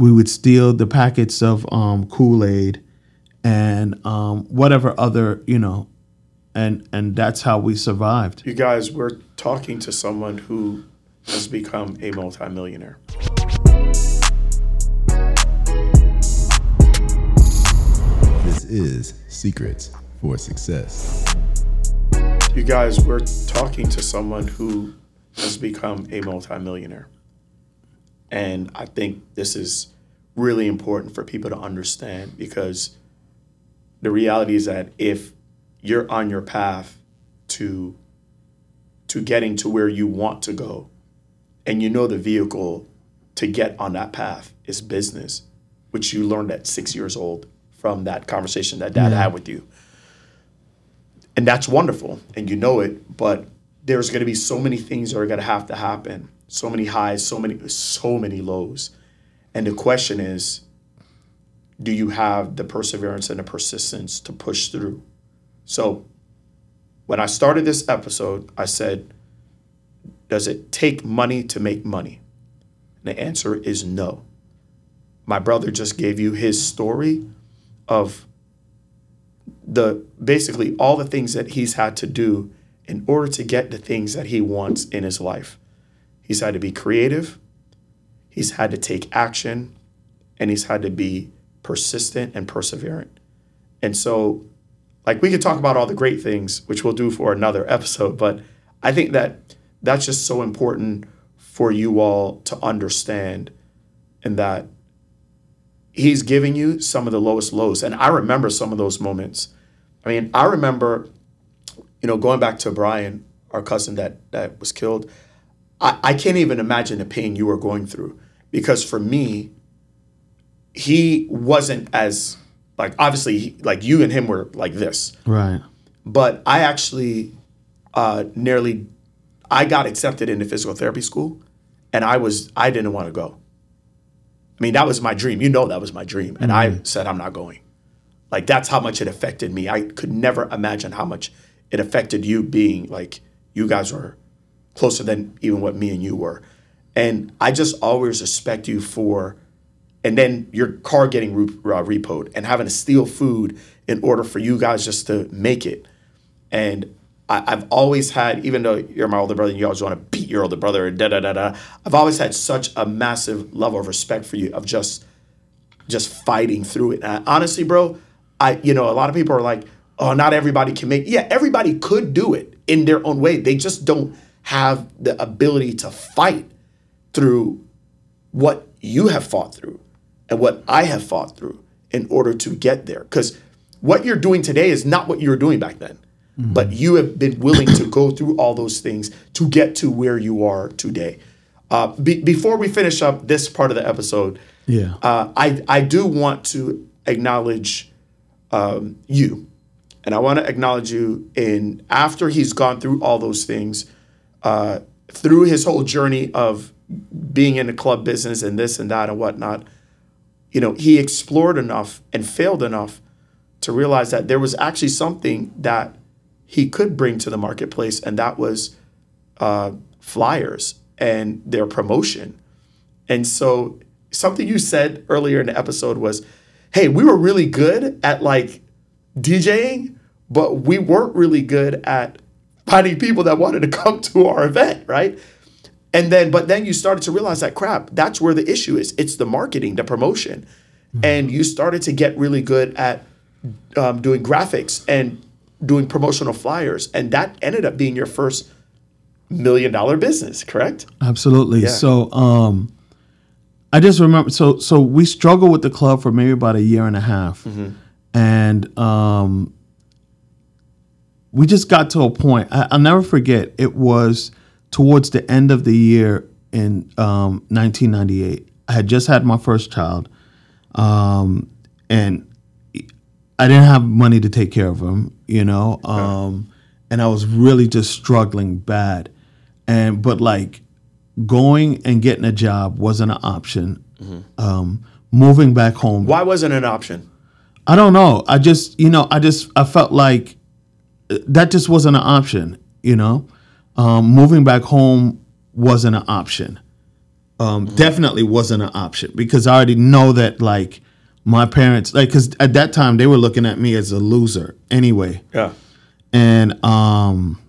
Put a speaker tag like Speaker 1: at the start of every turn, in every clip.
Speaker 1: we would steal the packets of um, Kool Aid and um, whatever other you know, and and that's how we survived.
Speaker 2: You guys, we're talking to someone who has become a multimillionaire.
Speaker 3: This is Secrets for Success.
Speaker 2: You guys, we're talking to someone who has become a multimillionaire. And I think this is really important for people to understand because the reality is that if you're on your path to to getting to where you want to go and you know the vehicle to get on that path is business which you learned at 6 years old from that conversation that dad had with you. And that's wonderful and you know it but there's going to be so many things that are going to have to happen so many highs so many so many lows. And the question is do you have the perseverance and the persistence to push through? So when i started this episode i said does it take money to make money? And the answer is no. My brother just gave you his story of the basically all the things that he's had to do in order to get the things that he wants in his life. He's had to be creative, he's had to take action, and he's had to be persistent and perseverant. And so, like, we could talk about all the great things, which we'll do for another episode, but I think that that's just so important for you all to understand and that he's giving you some of the lowest lows. And I remember some of those moments. I mean, I remember, you know, going back to Brian, our cousin that that was killed. I, I can't even imagine the pain you were going through because for me, he wasn't as like obviously he- like you and him were like this,
Speaker 1: Right.
Speaker 2: but I actually uh, nearly I got accepted into physical therapy school, and I was I didn't want to go. I mean, that was my dream. You know, that was my dream, and I said I'm not going. Like that's how much it affected me. I could never imagine how much it affected you being like you guys were closer than even what me and you were. And I just always respect you for, and then your car getting re- uh, repoed and having to steal food in order for you guys just to make it. And I, I've always had, even though you're my older brother and you always want to beat your older brother da da da da, I've always had such a massive level of respect for you of just just fighting through it. And honestly, bro, I you know a lot of people are like, oh, not everybody can make. Yeah, everybody could do it in their own way. They just don't have the ability to fight through what you have fought through and what I have fought through in order to get there. Because what you're doing today is not what you were doing back then. But you have been willing to go through all those things to get to where you are today. Uh, be, before we finish up this part of the episode,
Speaker 1: Yeah.
Speaker 2: uh, I I do want to acknowledge um, you, and I want to acknowledge you in after he's gone through all those things, uh, through his whole journey of being in the club business and this and that and whatnot. You know, he explored enough and failed enough to realize that there was actually something that he could bring to the marketplace, and that was uh, flyers and their promotion. And so something you said earlier in the episode was, "Hey, we were really good at like DJing, but we weren't really good at finding people that wanted to come to our event, right?" And then but then you started to realize that crap, that's where the issue is. It's the marketing, the promotion. And you started to get really good at um, doing graphics and doing promotional flyers, and that ended up being your first million dollar business, correct?
Speaker 1: Absolutely.
Speaker 2: Yeah.
Speaker 1: So um I just remember so so we struggled with the club for maybe about a year and a half. And um we just got to a point. I, I'll never forget. It was towards the end of the year in um, 1998. I had just had my first child, um, and I didn't have money to take care of him. You know, um, and I was really just struggling bad. And but like going and getting a job wasn't an option. Um, moving back home,
Speaker 2: Why wasn't it an option?
Speaker 1: I don't know. I just, you know, I just, I felt like that just wasn't an option, you know? Um, moving back home wasn't an option. um, definitely wasn't an option because I already know that like my parents like because at that time they were looking at me as a loser anyway,
Speaker 2: Yeah.
Speaker 1: and um,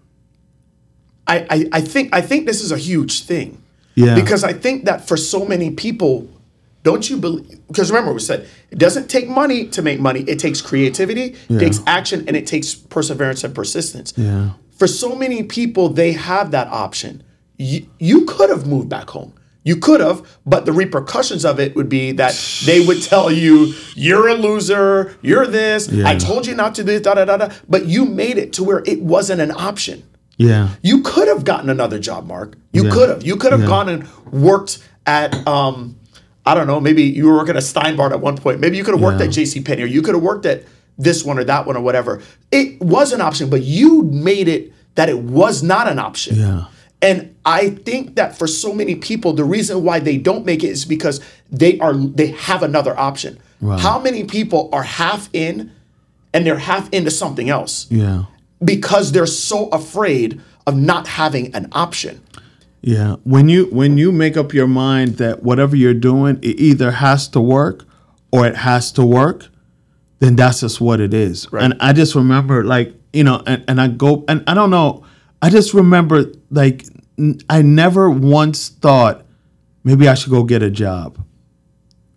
Speaker 2: I, I, I think I think this is a huge thing.
Speaker 1: Yeah.
Speaker 2: Because I think that for so many people, don't you believe? Because remember, we said it doesn't take money to make money. It takes creativity, it takes action, and it takes perseverance and persistence.
Speaker 1: Yeah.
Speaker 2: For so many people, they have that option. You, you could have moved back home. You could have, but the repercussions of it would be that they would tell you, "You're a loser. You're this. I told you not to do this." Da da da da. But you made it to where it wasn't an option.
Speaker 1: yeah,
Speaker 2: You could have gotten another job, Mark. You
Speaker 1: Yeah.
Speaker 2: could have. You could have
Speaker 1: Yeah.
Speaker 2: gone and worked at um, I don't know, maybe you were working at Stein Mart at one point. Maybe you could have worked
Speaker 1: Yeah.
Speaker 2: at JC Penney or you could have worked at this one or that one or whatever. It was an option, but you made it that it was not an option.
Speaker 1: Yeah.
Speaker 2: And I think that for so many people, the reason why they don't make it is because they are they have another option. How many people are half in and they're half into something else?
Speaker 1: yeah,
Speaker 2: because they're so afraid of not having an option.
Speaker 1: Yeah. When you when you make up your mind that whatever you're doing, it either has to work or it has to work, then that's just what it is. And I just remember like you know, and, and I go and I don't know. I just remember like n- I never once thought maybe I should go get a job.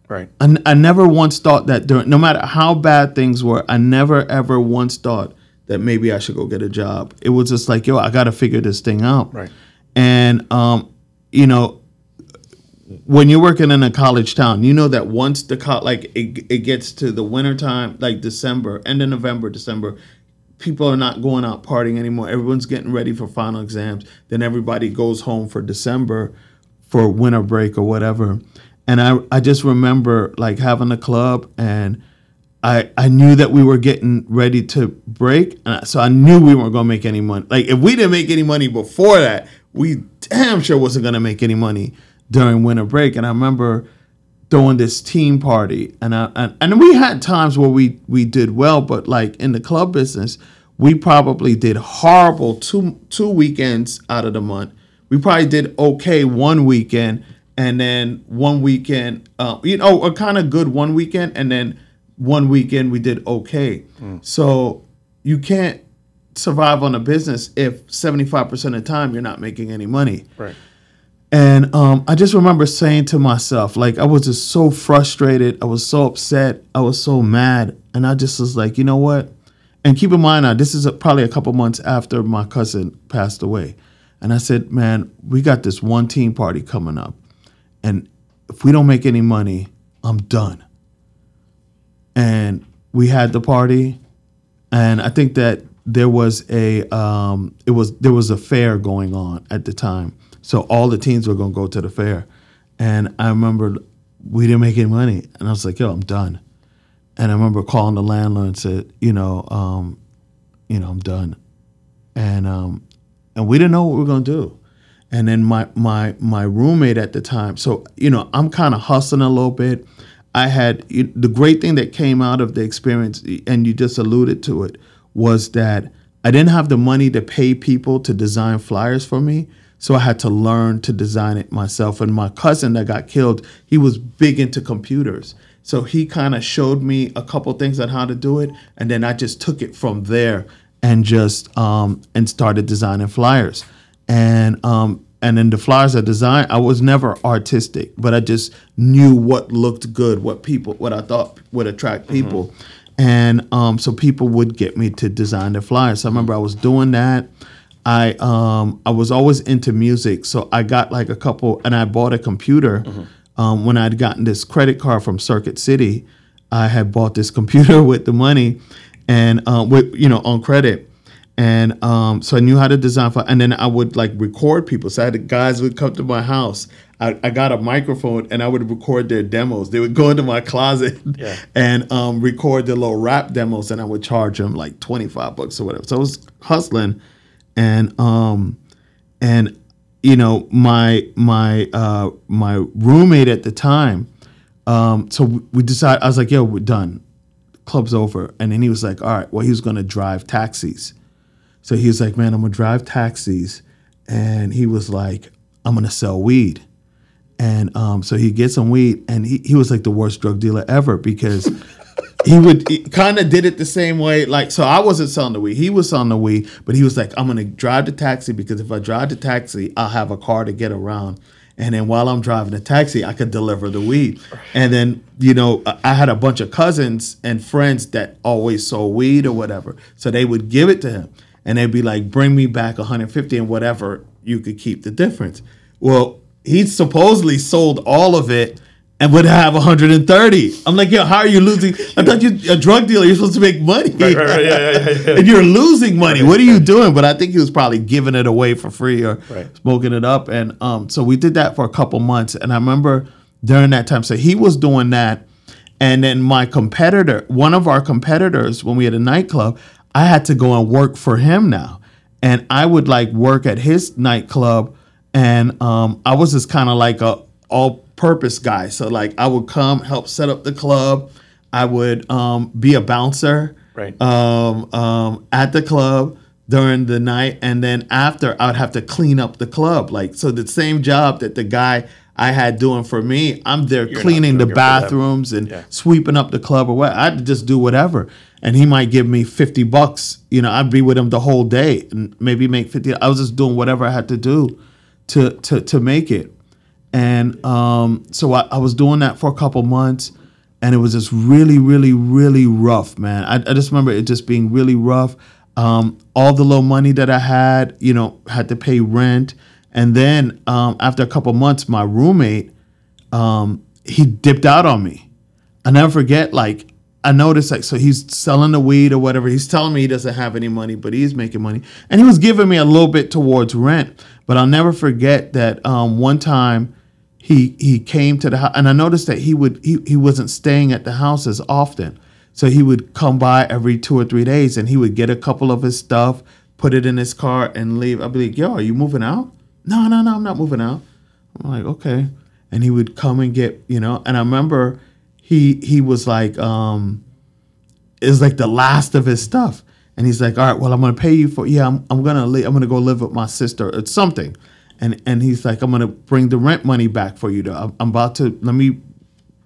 Speaker 2: Right.
Speaker 1: I, n- I never once thought that during, no matter how bad things were, I never ever once thought that maybe I should go get a job. It was just like, yo, I got to figure this thing out.
Speaker 2: Right.
Speaker 1: And, um, you know, when you're working in a college town, you know that once the co- like it, it gets to the winter time, like December, end of November, December, people are not going out partying anymore. Everyone's getting ready for final exams. Then everybody goes home for December for winter break or whatever. And I, I just remember like having a club and I, I knew that we were getting ready to break. And so I knew we weren't going to make any money. Like if we didn't make any money before that, we damn sure wasn't going to make any money during winter break. And I remember throwing this team party and I, and, and we had times where we we did well but like in the club business we probably did horrible two two weekends out of the month. We probably did okay one weekend and then one weekend uh, you know a kind of good one weekend and then one weekend we did okay. So you can't survive on a business if 75% of the time you're not making any money
Speaker 2: Right.
Speaker 1: and um, I just remember saying to myself, like, I was just so frustrated. I was so upset. I was so mad. And I just was like, you know what? And keep in mind, now, this is a, probably a couple months after my cousin passed away. And I said, man, we got this one team party coming up. And if we don't make any money, I'm done. And we had the party. And I think that there was a um, it was there was a fair going on at the time, so all the teams were going to go to the fair, and I remember we didn't make any money, and I was like, "Yo, I'm done," and I remember calling the landlord and said, "You know, um, you know, I'm done," and um, and we didn't know what we were going to do, and then my my my roommate at the time, so you know, I'm kind of hustling a little bit. I had the great thing that came out of the experience, and you just alluded to it, was that I didn't have the money to pay people to design flyers for me. So I had to learn to design it myself. And my cousin that got killed, he was big into computers. So he kind of showed me a couple things on how to do it. And then I just took it from there and just um, and started designing flyers. And um, and then the flyers I designed, I was never artistic, but I just knew what looked good, what people, what I thought would attract people, and um, so people would get me to design their flyers. So I remember I was doing that. I um, I was always into music, so I got like a couple, and I bought a computer um, when I'd gotten this credit card from Circuit City. I had bought this computer with the money, and uh, with you know on credit and um, so I knew how to design for, and then I would like record people. So I had the guys would come to my house. I, I got a microphone and I would record their demos. They would go into my closet
Speaker 2: Yeah.
Speaker 1: and um, record their little rap demos, and I would charge them like twenty five bucks or whatever. So I was hustling, and um, and you know my my uh, my roommate at the time. Um, so we- we decided. I was like, "Yo, we're done. Club's over." And then he was like, "All right, well, he was gonna drive taxis." So he was like, "Man, I'm gonna drive taxis," and he was like, "I'm gonna sell weed." And um, so he gets some weed, and he, he was like the worst drug dealer ever because he would kind of did it the same way. Like, so I wasn't selling the weed; he was selling the weed, but he was like, "I'm gonna drive the taxi because if I drive the taxi, I'll have a car to get around." And then while I'm driving the taxi, I could deliver the weed. And then, you know, I had a bunch of cousins and friends that always sold weed or whatever. So they would give it to him and they'd be like, bring me back 150 and whatever, you could keep the difference. Well, he supposedly sold all of it and would have 130. I'm like, yo, how are you losing? I thought you a drug dealer, you're supposed to make money.
Speaker 2: Right, right, right, yeah, yeah, yeah,
Speaker 1: and you're losing money. What are you doing? But I think he was probably giving it away for free or smoking it up. And um, so we did that for a couple months. And I remember during that time, so he was doing that. And then my competitor, one of our competitors, when we had a nightclub, I had to go and work for him now. And I would like work at his nightclub. And um, I was just kind of like a all purpose guy. So like I would come help set up the club. I would um, be a bouncer
Speaker 2: Right.
Speaker 1: um, um, at the club during the night, and then after I would have to clean up the club. Like so, the same job that the guy I had doing for me, I'm there
Speaker 2: not
Speaker 1: cleaning the
Speaker 2: doing it for them.
Speaker 1: bathrooms and
Speaker 2: Yeah.
Speaker 1: sweeping up the club or what. I'd just do whatever, and he might give me fifty bucks. You know, I'd be with him the whole day and maybe make fifty. I was just doing whatever I had to do to to to make it. And um, so I, I was doing that for a couple months, and it was just really, really, really rough, man. I, I just remember it just being really rough. Um, all the low money that I had, you know, had to pay rent, and then um, after a couple months, my roommate, um, he dipped out on me. I never forget, like, I noticed, like, so he's selling the weed or whatever. He's telling me he doesn't have any money, but he's making money. And he was giving me a little bit towards rent. But I'll never forget that um, one time he he came to the house, and I noticed that he would he, he wasn't staying at the house as often. So he would come by every two or three days, and he would get a couple of his stuff, put it in his car, and leave. I'd be like, "Yo, are you moving out?" No, no, no, I'm not moving out. I'm like, okay. And he would come and get, you know, and I remember he he was like, um, was like the last of his stuff. And he's like, all right, well, I'm gonna pay you for yeah, I'm, I'm gonna I'm gonna go live with my sister or something. And and he's like, I'm gonna bring the rent money back for you. To, I'm, I'm about to let me,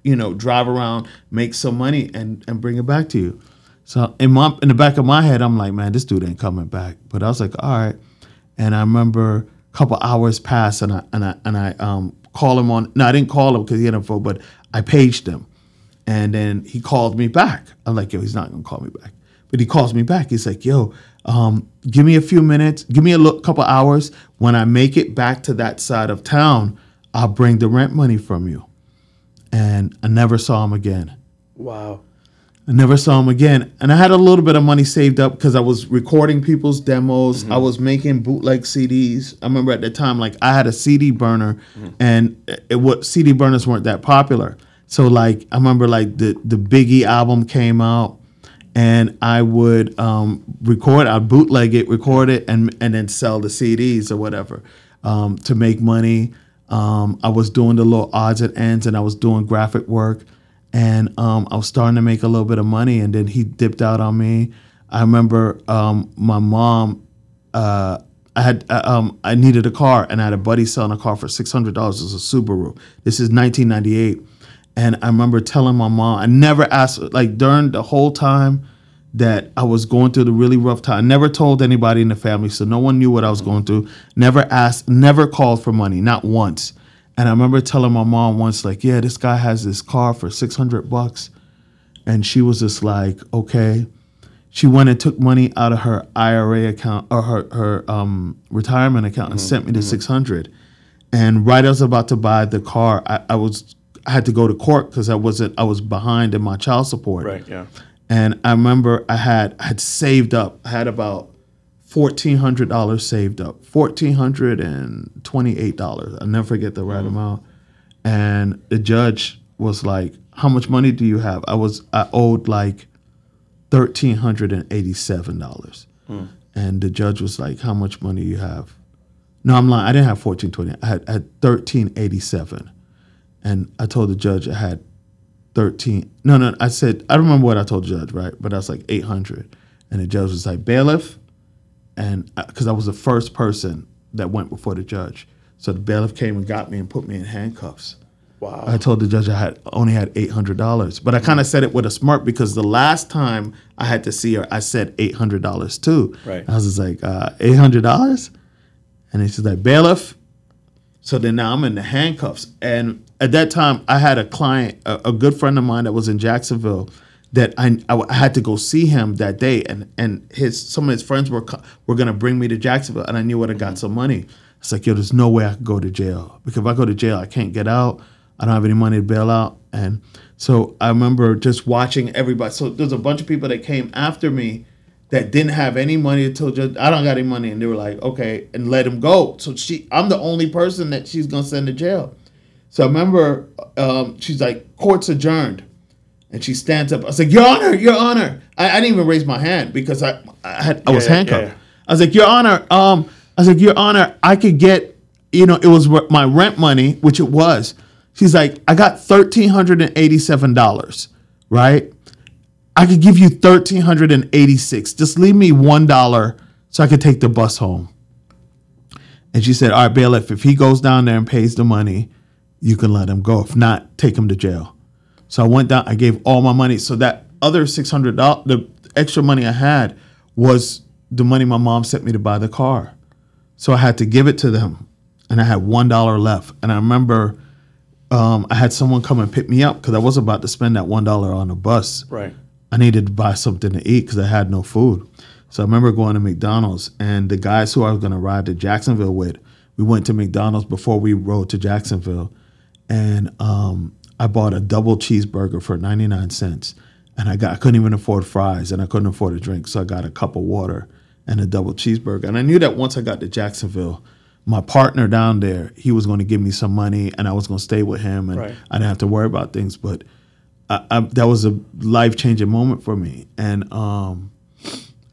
Speaker 1: you know, drive around, make some money, and and bring it back to you. So in my in the back of my head, I'm like, man, this dude ain't coming back. But I was like, all right. And I remember a couple hours passed, and I and I and I um call him on. No, I didn't call him because he had a phone, but I paged him, and then he called me back. I'm like, yo, he's not gonna call me back, but he calls me back. He's like, yo, um, give me a few minutes, give me a lo- couple hours. When I make it back to that side of town, I'll bring the rent money from you. And I never saw him again.
Speaker 2: Wow.
Speaker 1: I never saw him again. And I had a little bit of money saved up because I was recording people's demos. I was making bootleg CDs. I remember at the time, like I had a CD burner, and it, it what CD burners weren't that popular. So like I remember like the the Biggie album came out, and I would um, record, I'd bootleg it, record it, and and then sell the CDs or whatever um, to make money. Um, I was doing the little odds and ends, and I was doing graphic work, and um, I was starting to make a little bit of money. And then he dipped out on me. I remember um, my mom. Uh, I had uh, um, I needed a car, and I had a buddy selling a car for six hundred dollars. It was a Subaru. This is nineteen ninety eight, and I remember telling my mom. I never asked like during the whole time that I was going through the really rough time. I never told anybody in the family, so no one knew what I was going through. Never asked, never called for money, not once. And I remember telling my mom once, like, yeah, this guy has this car for 600 bucks. And she was just like, okay. She went and took money out of her IRA account or her, her um, retirement account and sent me the 600. And right as I was about to buy the car, I, I was I had to go to court because I wasn't I was behind in my child support.
Speaker 2: Right. Yeah.
Speaker 1: And I remember I had I had saved up. I had about fourteen hundred dollars saved up. Fourteen hundred and twenty eight dollars. I never forget the right mm-hmm. amount. And the judge was like, "How much money do you have?" I was I owed like thirteen hundred and eighty seven dollars. Mm. And the judge was like, "How much money you have?" No, I'm lying. I didn't have fourteen twenty. I had, I had thirteen eighty seven. And I told the judge I had 13 no no i said i don't remember what i told the judge right but i was like 800 and the judge was like bailiff and because i was the first person that went before the judge So the bailiff came and got me and put me in handcuffs.
Speaker 2: Wow.
Speaker 1: I told the judge I had only had eight hundred dollars, but I kind of said it with a smirk because the last time I had to see her, I said eight hundred dollars too.
Speaker 2: Right.
Speaker 1: I was just like uh, eight hundred dollars, and she's like bailiff. So then now I'm in the handcuffs, and at that time I had a client, a, a good friend of mine that was in Jacksonville, that I, I had to go see him that day, and and his some of his friends were were gonna bring me to Jacksonville, and I knew I'd have got mm-hmm. some money. It's like yo, there's no way I could go to jail because if I go to jail, I can't get out. I don't have any money to bail out, and so I remember just watching everybody. So there's a bunch of people that came after me that didn't have any money until just I don't got any money, and they were like, okay, and let him go. So she, I'm the only person that she's gonna send to jail. So I remember um, she's like, court's adjourned. And she stands up. I was like, Your Honor, Your Honor. I, I didn't even raise my hand because I I, had, I was
Speaker 2: Yeah, yeah,
Speaker 1: handcuffed.
Speaker 2: yeah.
Speaker 1: I was like, Your Honor, um, I was like, Your Honor, I could get, you know, it was my rent money, which it was. She's like, I got thirteen hundred and eighty-seven dollars, right? I could give you thirteen hundred and eighty-six. Just leave me one dollar so I could take the bus home. And she said, All right, bailiff, if he goes down there and pays the money, you can let him go. If not, take him to jail. So I went down, I gave all my money. So that other six hundred dollars, the extra money I had was the money my mom sent me to buy the car. So I had to give it to them. And I had one dollar left. And I remember um, I had someone come and pick me up because I was about to spend that one dollar on a bus.
Speaker 2: Right.
Speaker 1: I needed to buy something to eat because I had no food. So I remember going to McDonald's, and the guys who I was going to ride to Jacksonville with, we went to McDonald's before we rode to Jacksonville, and um, I bought a double cheeseburger for ninety nine cents, and I got I couldn't even afford fries, and I couldn't afford a drink, so I got a cup of water and a double cheeseburger, and I knew that once I got to Jacksonville. My partner down there, he was going to give me some money, and I was going to stay with him, and
Speaker 2: Right.
Speaker 1: I didn't have to worry about things. But I, I, that was a life changing moment for me, and um,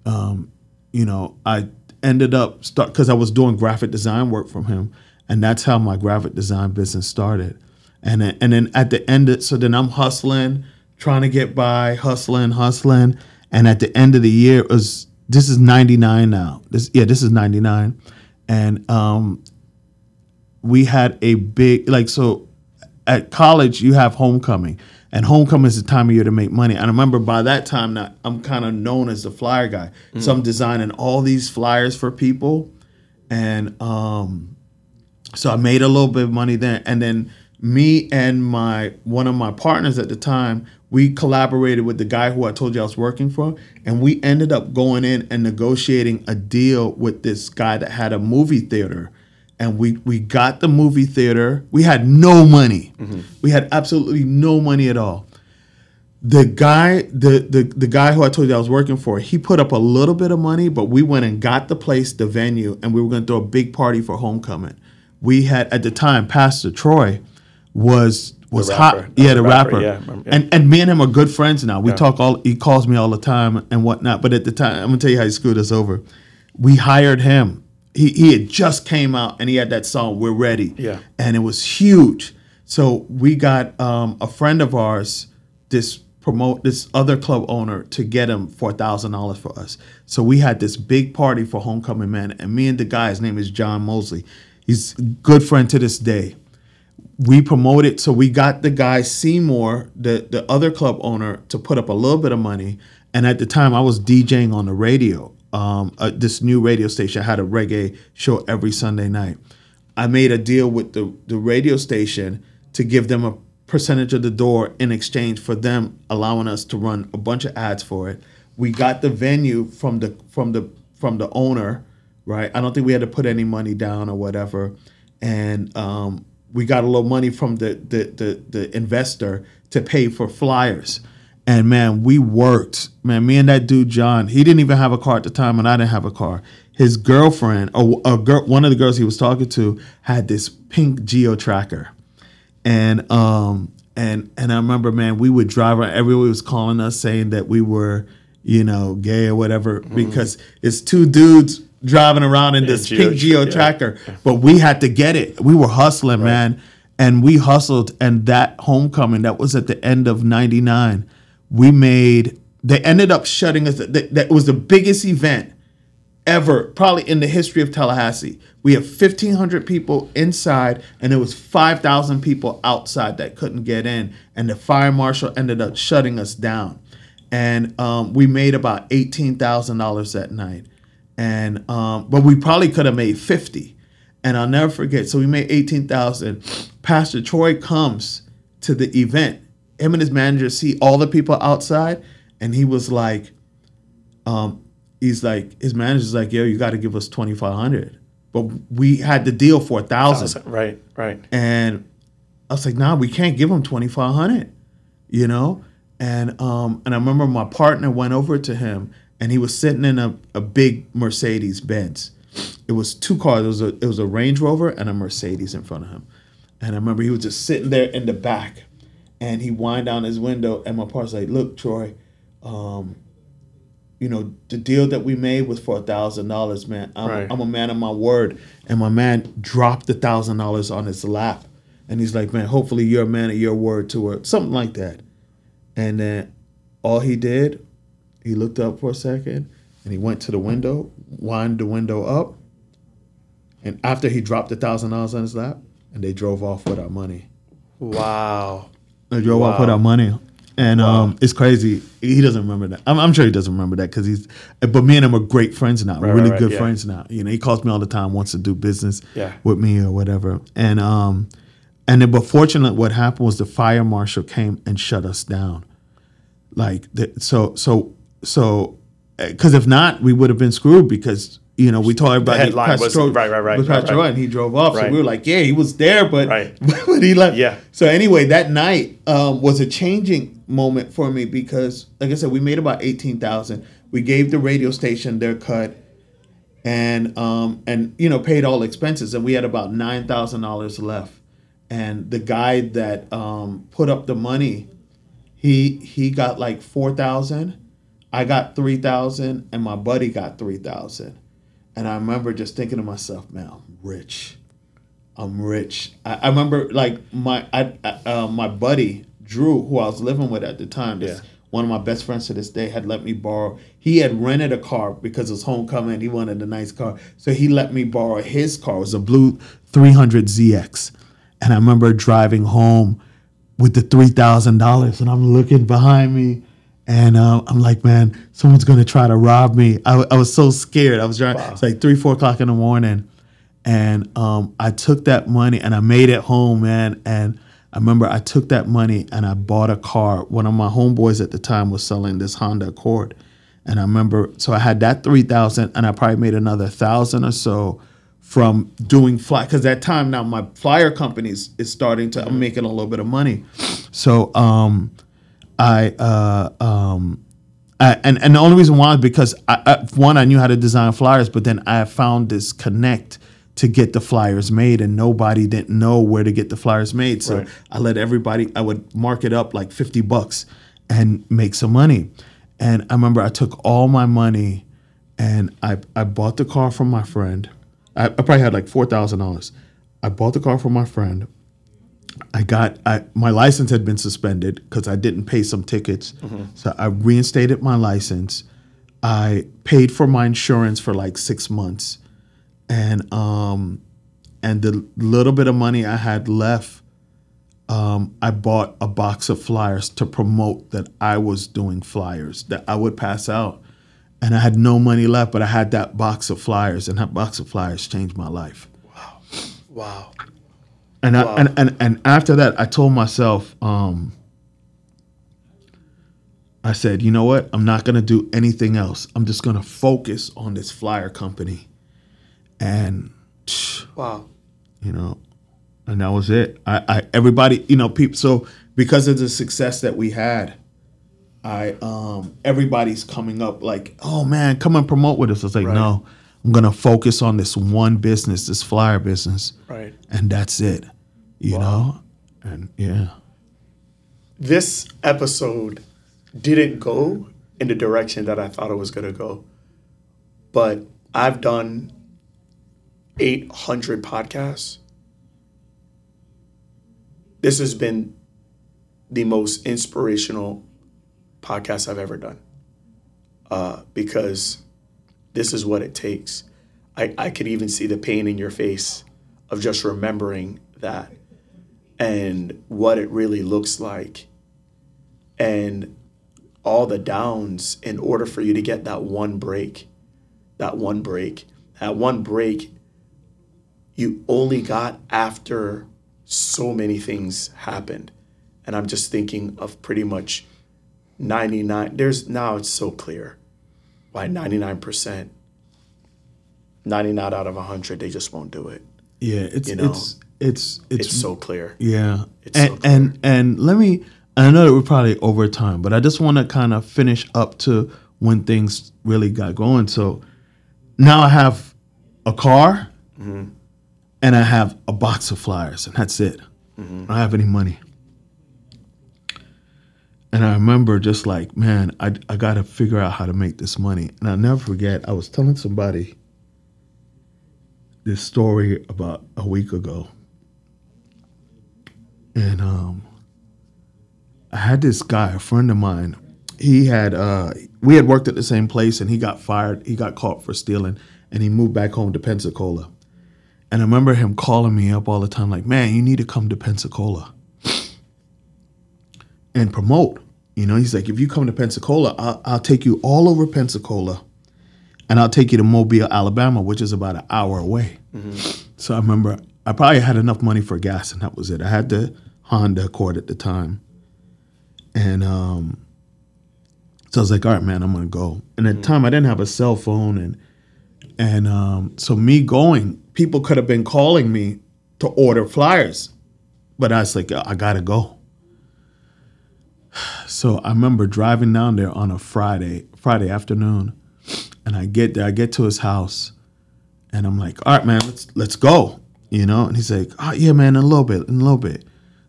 Speaker 1: um, you know, I ended up start because I was doing graphic design work from him, and that's how my graphic design business started. And then, and then at the end, of, so then I'm hustling, trying to get by, hustling, hustling, and at the end of the year it was this is '99 now. This yeah, this is '99, and um, we had a big like so at college you have homecoming. And homecoming is the time of year to make money. And i remember by that time now i'm kind of known as the flyer guy. So i'm designing all these flyers for people. And um so i made a little bit of money then. and then me and my one of my partners at the time we collaborated with the guy who i told you i was working for and we ended up going in and negotiating a deal with this guy that had a movie theater and we we got the movie theater. We had no money. Mm-hmm. We had absolutely no money at all. The guy, the, the the guy who I told you I was working for, he put up a little bit of money, but we went and got the place, the venue, and we were going to throw a big party for homecoming. We had at the time, Pastor Troy was was hot. Yeah,
Speaker 2: The
Speaker 1: the
Speaker 2: rapper,
Speaker 1: rapper.
Speaker 2: yeah, yeah.
Speaker 1: And and me and him are good friends now. We
Speaker 2: Yeah.
Speaker 1: talk all. He calls me all the time and whatnot. But at the time, I'm gonna tell you how he screwed us over. We hired him. He he had just came out and he had that song "We're Ready."
Speaker 2: Yeah.
Speaker 1: and it was huge. So we got um, a friend of ours, this promote this other club owner, to get him for a thousand dollars for us. So we had this big party for homecoming man, and me and the guy, his name is John Mosley. He's a good friend to this day we promoted so we got the guy Seymour, the the other club owner, to put up a little bit of money. And at the time, I was DJing on the radio. Um, uh, this new radio station had a reggae show every Sunday night. I made a deal with the the radio station to give them a percentage of the door in exchange for them allowing us to run a bunch of ads for it. We got the venue from the from the from the owner, right? I don't think we had to put any money down or whatever, and um, we got a little money from the the the, the investor to pay for flyers. And man, we worked. Man, me and that dude John, he didn't even have a car at the time, and I didn't have a car. His girlfriend, or a girl, one of the girls he was talking to, had this pink Geo tracker and um and and I remember, man, we would drive around. Everyone was calling us saying that we were, you know, gay or whatever because it's two dudes driving around in this
Speaker 2: Geo-
Speaker 1: pink Geo
Speaker 2: yeah.
Speaker 1: tracker. But we had to get it. We were hustling, man, and we hustled. And that homecoming that was at the end of '99, we made. They ended up shutting us. That, that was the biggest event ever, probably in the history of Tallahassee. We have 1,500 people inside, and there was 5,000 people outside that couldn't get in. And the fire marshal ended up shutting us down. And um, we made about $18,000 that night. And um, but we probably could have made 50. And I'll never forget. So we made 18,000. Pastor Troy comes to the event. Him and his manager see all the people outside, and he was like, um, he's like, his manager's like, yo, you got to give us 2,500. But we had the deal for a thousand.
Speaker 2: Right, right.
Speaker 1: And I was like, nah, we can't give him 2,500, you know? And um, and I remember my partner went over to him and he was sitting in a, a big Mercedes Benz. It was two cars. It was a it was a Range Rover and a Mercedes in front of him. And I remember he was just sitting there in the back and he wind down his window and my partner's like, look, Troy, um, you know, the deal that we made was for a thousand dollars, man. I'm,
Speaker 2: Right.
Speaker 1: I'm a man of my word. And my man dropped the thousand dollars on his lap. And he's like, man, hopefully you're a man of your word to her. Something like that. And then all he did, he looked up for a second and he went to the window, wind the window up. And after he dropped the thousand dollars on his lap, and they drove off with our money.
Speaker 2: Wow.
Speaker 1: They drove off with
Speaker 2: Wow.
Speaker 1: our money. And um, it's crazy. He doesn't remember that. I'm, I'm sure he doesn't remember that because he's. But me and him are great friends now.
Speaker 2: Right,
Speaker 1: really
Speaker 2: right,
Speaker 1: good
Speaker 2: yeah.
Speaker 1: friends now. You know, he calls me all the time, wants to do business
Speaker 2: Yeah.
Speaker 1: with me or whatever. And um, and then, but fortunately, what happened was the fire marshal came and shut us down. Like the, so so so, because if not, we would have been screwed because. You know, we told everybody
Speaker 2: headline was-
Speaker 1: Troy-
Speaker 2: right, right, right,
Speaker 1: was
Speaker 2: right, right.
Speaker 1: And he drove off. So we were like, yeah, he was there, but
Speaker 2: Right.
Speaker 1: but he left.
Speaker 2: Yeah.
Speaker 1: So anyway, that night um, was a changing moment for me because, like I said, we made about eighteen thousand. We gave the radio station their cut, and um, and you know paid all expenses, and we had about nine thousand dollars left. And the guy that um, put up the money, he he got like four thousand. I got three thousand, and my buddy got three thousand. And I remember just thinking to myself, man, I'm rich. I'm rich. I, I remember like my I, I, uh, my buddy Drew, who I was living with at the time. This,
Speaker 2: Yeah.
Speaker 1: One of my best friends to this day had let me borrow. He had rented a car because it was homecoming. He wanted a nice car, so he let me borrow his car. It was a blue 300 ZX, and I remember driving home with the three thousand dollars, and I'm looking behind me. And uh, I'm like, man, someone's gonna try to rob me. I, I was so scared. I was driving. It's like three, four o'clock in the morning, and um, I took that money and I made it home, man. And I remember I took that money and I bought a car. One of my homeboys at the time was selling this Honda Accord, and I remember so I had that three thousand, and I probably made another thousand or so from doing fly because that time now my flyer companies is, is starting to I'm making a little bit of money, so um, I uh um. I, and and the only reason why is because I, I, one I knew how to design flyers, but then I found this connect to get the flyers made, and nobody didn't know where to get the flyers made. So
Speaker 2: Right.
Speaker 1: I let everybody. I would mark it up like fifty bucks and make some money. And I remember I took all my money and I I bought the car from my friend. I, I probably had like four thousand dollars. I bought the car from my friend. I got I, my license had been suspended because I didn't pay some tickets. So I reinstated my license. I paid for my insurance for like six months, and um, and the little bit of money I had left, um, I bought a box of flyers to promote that I was doing flyers that I would pass out, and I had no money left, but I had that box of flyers, and that box of flyers changed my life.
Speaker 2: Wow, wow.
Speaker 1: And,
Speaker 2: Wow.
Speaker 1: I, and and and after that, I told myself, um, I said, you know what? I'm not gonna do anything else. I'm just gonna focus on this flyer company, and
Speaker 2: Wow.
Speaker 1: you know, and that was it. I, I everybody, you know, people. So because of the success that we had, I um everybody's coming up like, oh man, come and promote with us. I was like,
Speaker 2: Right.
Speaker 1: no, I'm gonna focus on this one business, this flyer business,
Speaker 2: Right.
Speaker 1: and that's it. You know, and yeah,
Speaker 2: This episode didn't go in the direction that I thought it was going to go. But I've done 800 podcasts. This has been the most inspirational podcast I've ever done. Uh, because this is what it takes. I, I could even see the pain in your face of just remembering that and what it really looks like and all the downs in order for you to get that one break. That one break. That one break you only got after so many things happened. And I'm just thinking of pretty much 99. There's now it's so clear why 99%, 99 out of 100, they just won't do it.
Speaker 1: Yeah, it's
Speaker 2: You know,
Speaker 1: it's it's it's,
Speaker 2: It's so clear.
Speaker 1: yeah.
Speaker 2: it's
Speaker 1: and,
Speaker 2: so clear.
Speaker 1: and and let me. I know that we're probably over time, but I just want to kind of finish up to when things really got going. So now I have a car,
Speaker 2: Mm-hmm.
Speaker 1: and I have a box of flyers, and that's it.
Speaker 2: Mm-hmm.
Speaker 1: I don't have any money. And I remember just like, man, I, I got to figure out how to make this money. And I'll never forget, I was telling somebody this story about a week ago. And um, I had this guy, a friend of mine. He had, uh, we had worked at the same place and he got fired. He got caught for stealing and he moved back home to Pensacola. And I remember him calling me up all the time, like, man, you need to come to Pensacola and promote. You know, he's like, if you come to Pensacola, I'll, I'll take you all over Pensacola and I'll take you to Mobile, Alabama, which is about an hour away. So I remember I probably had enough money for gas and that was it. I had the Honda Accord at the time. And um, so I was like, all right, man, I'm gonna go. And at the time I didn't have a cell phone and and um, so me going, people could have been calling me to order flyers. But I was like, I gotta go. So I remember driving down there on a Friday, Friday afternoon, and I get there, I get to his house, and I'm like, all right, man, let's let's go. You know? And he's like, oh yeah, man, in a little bit, in a little bit.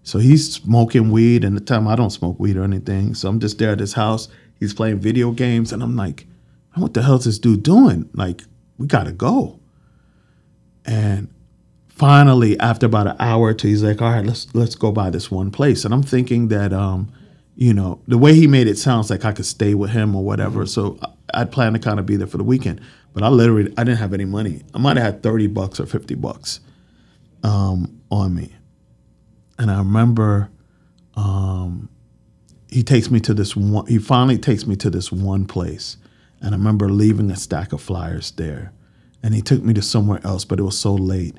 Speaker 1: So he's smoking weed, and the time I don't smoke weed or anything. So I'm just there at his house. He's playing video games, and I'm like, what the hell's this dude doing? Like, we gotta go. And finally, after about an hour or two, he's like, all right, let's let's go by this one place. And I'm thinking that um, you know, the way he made it sounds like I could stay with him or whatever. So I'd plan to kind of be there for the weekend. But I literally I didn't have any money. I might have had 30 bucks or 50 bucks um, on me. And I remember um, he takes me to this one he finally takes me to this one place. And I remember leaving a stack of flyers there. And he took me to somewhere else, but it was so late.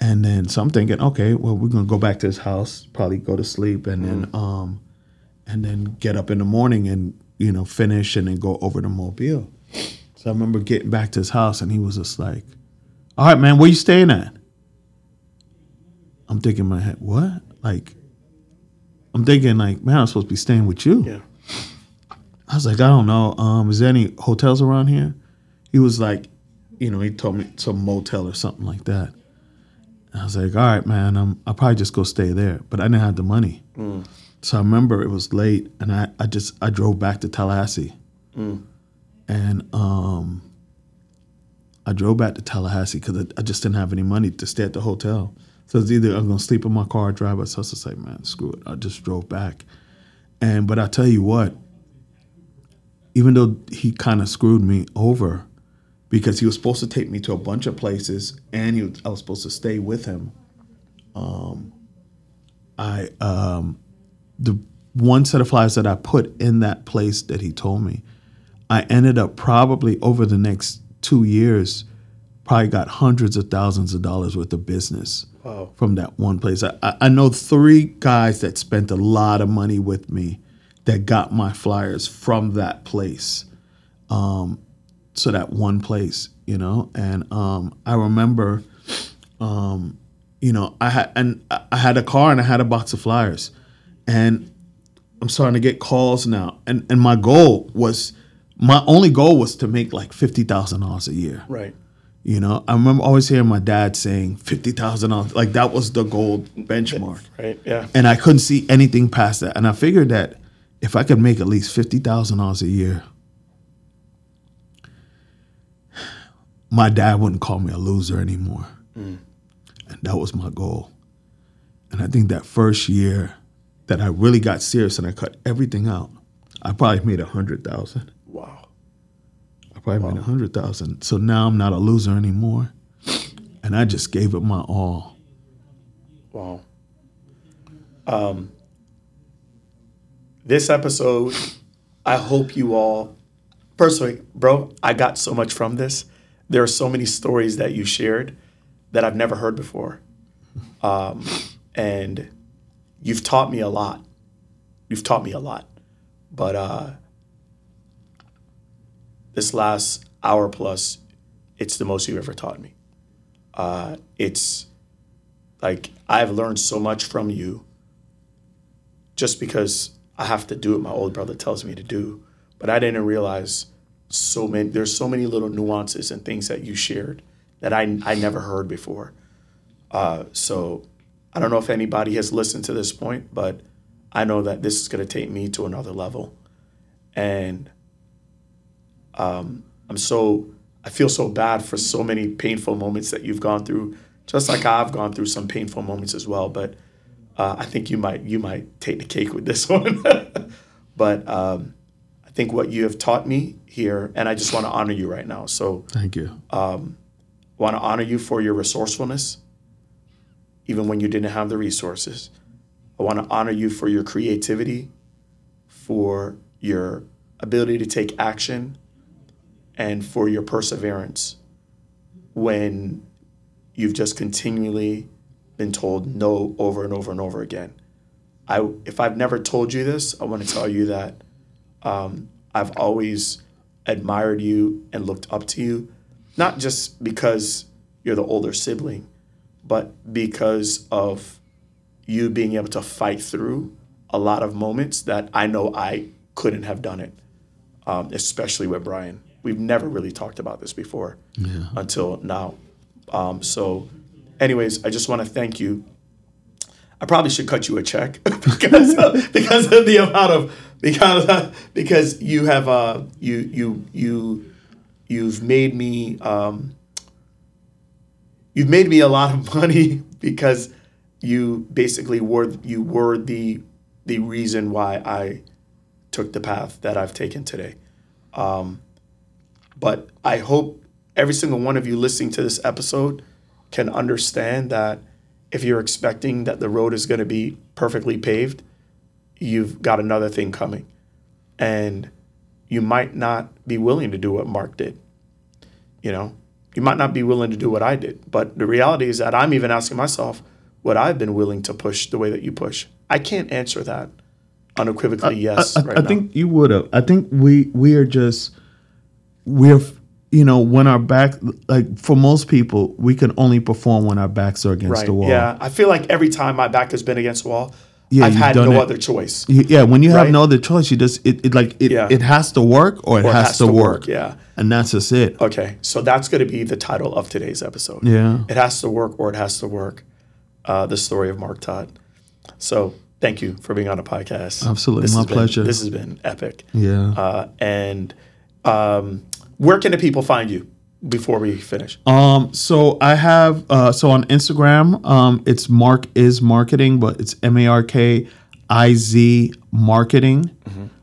Speaker 1: And then so I'm thinking, okay, well, we're gonna go back to his house, probably go to sleep, and then um, and then get up in the morning and you know finish and then go over to Mobile. So I remember getting back to his house, and he was just like, "All right, man, where you staying at?" I'm thinking in my head, what? Like, I'm thinking like, man, I'm supposed to be staying with you.
Speaker 2: Yeah.
Speaker 1: I was like, I don't know. Um, is there any hotels around here? He was like, you know, he told me some motel or something like that. And I was like, all right, man, um, I'll probably just go stay there. But I didn't have the money. So I remember it was late and I, I just I drove back to Tallahassee. And um I drove back to Tallahassee because I, I just didn't have any money to stay at the hotel. So it's either I'm gonna sleep in my car or drive. So I was just like, man, screw it. I just drove back. And but I tell you what, even though he kind of screwed me over because he was supposed to take me to a bunch of places and I was supposed to stay with him. Um, I um, the one set of flyers that I put in that place that he told me, I ended up probably over the next two years, probably got hundreds of thousands of dollars worth of business
Speaker 2: Wow.
Speaker 1: from that one place. I, I know three guys that spent a lot of money with me that got my flyers from that place. Um, so that one place, you know, and um, I remember, um, you know, I had and I I had a car and I had a box of flyers, and I'm starting to get calls now, and and my goal was, my only goal was to make like fifty thousand dollars a year.
Speaker 2: Right.
Speaker 1: You know, I remember always hearing my dad saying fifty thousand dollars, like that was the gold benchmark,
Speaker 2: Right. Yeah.
Speaker 1: and I couldn't see anything past that. And I figured that if I could make at least fifty thousand dollars a year, my dad wouldn't call me a loser anymore, mm. and that was my goal. And I think that first year that I really got serious and I cut everything out, I probably made a hundred thousand.
Speaker 2: Wow.
Speaker 1: Probably made a hundred thousand. So now I'm not a loser anymore, and I just gave it my all.
Speaker 2: Wow. Um, this episode, I hope you all, personally, bro, I got so much from this. There are so many stories that you shared that I've never heard before. Um, and you've taught me a lot. You've taught me a lot. But uh, this last hour plus, it's the most you've ever taught me. Uh, it's like I've learned so much from you just because I have to do what my old brother tells me to do. But I didn't realize so many there's so many little nuances and things that you shared that I, I never heard before. Uh, so I don't know if anybody has listened to this point, but I know that this is going to take me to another level. And um, I'm so, I feel so bad for so many painful moments that you've gone through, just like I've gone through some painful moments as well. But uh, I think you might, you might take the cake with this one. but um, I think what you have taught me here, and I just want to honor you right now. So
Speaker 1: Thank you.
Speaker 2: want to honor you for your resourcefulness, even when you didn't have the resources. I want to honor you for your creativity, for your ability to take action, and for your perseverance when you've just continually been told no over and over and over again. I, if I've never told you this, I want to tell you that um, I've always admired you and looked up to you, not just because you're the older sibling, but because of you being able to fight through a lot of moments that I know I couldn't have done it, um, especially with Brian. We've never really talked about this before until now. Um, so, anyways, I just want to thank you. I probably should cut you a check because of, because of the amount of because because you have uh you you you you've made me um, you've made me a lot of money because you basically were you were the the reason why I took the path that I've taken today. Um, but I hope every single one of you listening to this episode can understand that if you're expecting that the road is going to be perfectly paved, you've got another thing coming. And you might not be willing to do what Mark did. You know, you might not be willing to do what I did. But the reality is that I'm even asking myself what I've been willing to push the way that you push. I can't answer that unequivocally yes
Speaker 1: I,
Speaker 2: right
Speaker 1: I think you would have. I think we we are just we're you know when our back like for most people we can only perform when our backs are against
Speaker 2: right.
Speaker 1: the wall.
Speaker 2: Yeah. I feel like every time my back has been against the wall,
Speaker 1: Yeah,
Speaker 2: I've had no
Speaker 1: it.
Speaker 2: other choice.
Speaker 1: Yeah, when you have
Speaker 2: Right?
Speaker 1: no other choice, you just it, it like it,
Speaker 2: Yeah.
Speaker 1: it has to work or it,
Speaker 2: Or it
Speaker 1: has, to, work.
Speaker 2: Yeah.
Speaker 1: and that's just it.
Speaker 2: Okay. So that's going to be the title of today's episode.
Speaker 1: Yeah.
Speaker 2: It has to work or it has to work. Uh, the story of Mark Todd. So thank you for being on the podcast.
Speaker 1: Absolutely.
Speaker 2: This
Speaker 1: My
Speaker 2: has been-
Speaker 1: pleasure.
Speaker 2: this has been epic.
Speaker 1: Yeah.
Speaker 2: Uh, and um, where can the people find you before we finish?
Speaker 1: Um, so I have uh, so on Instagram, um, it's Mark is marketing, but it's M A R K I Z marketing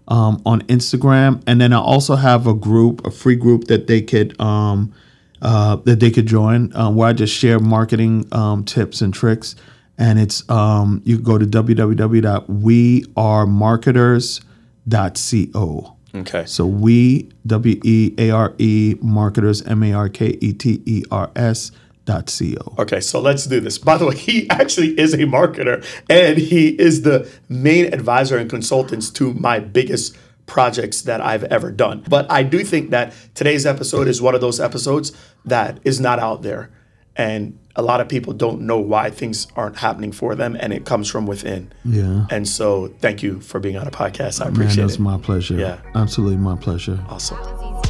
Speaker 1: um, on Instagram, and then I also have a group, a free group that they could um, uh, that they could join, uh, where I just share marketing um, tips and tricks. And it's um, you can go to www.wearemarketers.co.
Speaker 2: Okay.
Speaker 1: So we W E A R E marketers M A R K E T E R S dot C O.
Speaker 2: Okay, so let's do this. By the way, he actually is a marketer and he is the main advisor and consultant to my biggest projects that I've ever done. But I do think that today's episode is one of those episodes that is not out there. And a lot of people don't know why things aren't happening for them, and it comes from within.
Speaker 1: Yeah.
Speaker 2: And so, thank you for being on a podcast. I
Speaker 1: Man,
Speaker 2: appreciate
Speaker 1: that's
Speaker 2: it.
Speaker 1: my pleasure.
Speaker 2: Yeah.
Speaker 1: Absolutely my pleasure.
Speaker 2: Awesome.